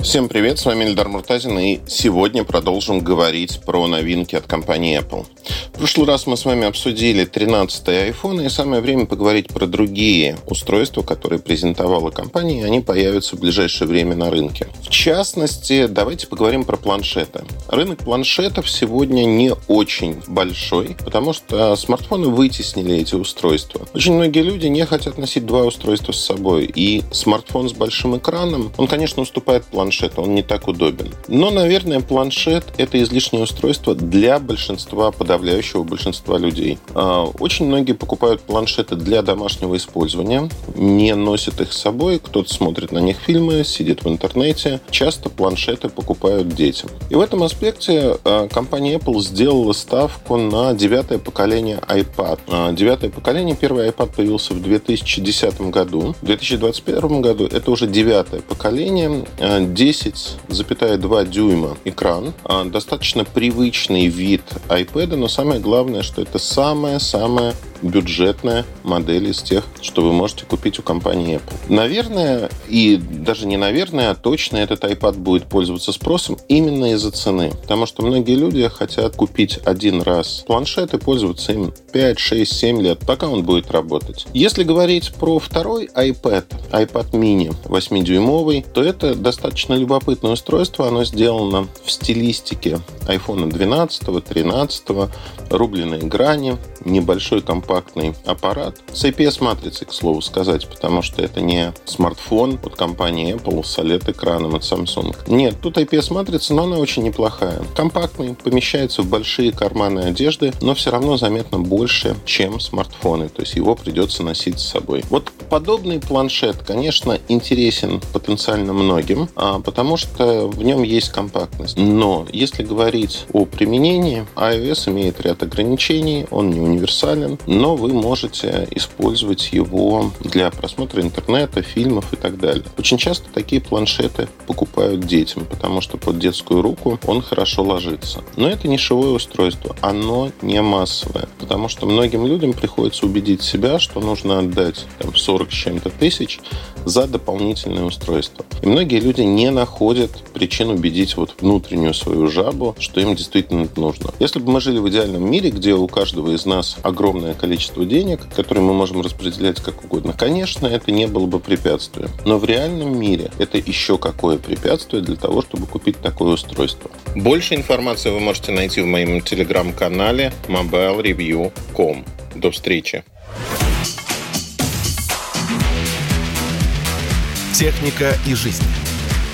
Всем привет, с вами Эльдар Муртазин, и сегодня продолжим говорить про новинки от компании Apple. В прошлый раз мы с вами обсудили 13-й iPhone, и самое время поговорить про другие устройства, которые презентовала компания, и они появятся в ближайшее время на рынке. В частности, давайте поговорим про планшеты. Рынок планшетов сегодня не очень большой, потому что смартфоны вытеснили эти устройства. Очень многие люди не хотят носить два устройства с собой, и смартфон с большим экраном, он, конечно, уступает планшету, планшет, он не так удобен. Но, наверное, планшет – это излишнее устройство для большинства, подавляющего большинства людей. А, очень многие покупают планшеты для домашнего использования, не носят их с собой, кто-то смотрит на них фильмы, сидит в интернете. Часто планшеты покупают детям. И в этом аспекте а, компания Apple сделала ставку на девятое поколение iPad. А, девятое поколение, первый iPad появился в 2010 году. В 2021 году это уже девятое поколение. 10,2 дюйма экран. А, достаточно привычный вид iPad, но самое главное, что это самая-самая бюджетная модель из тех, что вы можете купить у компании Apple. Наверное, и даже не наверное, а точно этот iPad будет пользоваться спросом именно из-за цены. Потому что многие люди хотят купить один раз планшет и пользоваться им 5, 6, 7 лет, пока он будет работать. Если говорить про второй iPad, iPad mini 8-дюймовый, то это достаточно любопытное устройство. Оно сделано в стилистике iPhone 12, 13, рубленые грани, небольшой компактный аппарат с IPS-матрицей, к слову сказать, потому что это не смартфон от компании Apple с OLED-экраном от Samsung. Нет, тут IPS-матрица, но она очень неплохая. Компактный, помещается в большие карманы одежды, но все равно заметно больше, чем смартфоны, то есть его придется носить с собой. Вот подобный планшет, конечно, интересен потенциально многим, а, потому что в нем есть компактность. Но если говорить о применении, iOS имеет ряд ограничений, он не универсален, но вы можете использовать его для просмотра интернета, фильмов и так далее. Очень часто такие планшеты покупают детям, потому что под детскую руку он хорошо ложится. Но это нишевое устройство, оно не массовое, потому что многим людям приходится убедить себя, что нужно отдать там, 40 с чем-то тысяч за дополнительное устройство. И многие люди не находят причин убедить вот внутреннюю свою жабу, что им действительно это нужно. Если бы мы жили в идеальном мире, где у каждого из нас огромное количество денег, которые мы можем распределять как угодно, конечно, это не было бы препятствием. Но в реальном мире это еще какое препятствие для того, чтобы купить такое устройство. Больше информации вы можете найти в моем телеграм-канале mobilereview.com. До встречи! Техника и жизнь.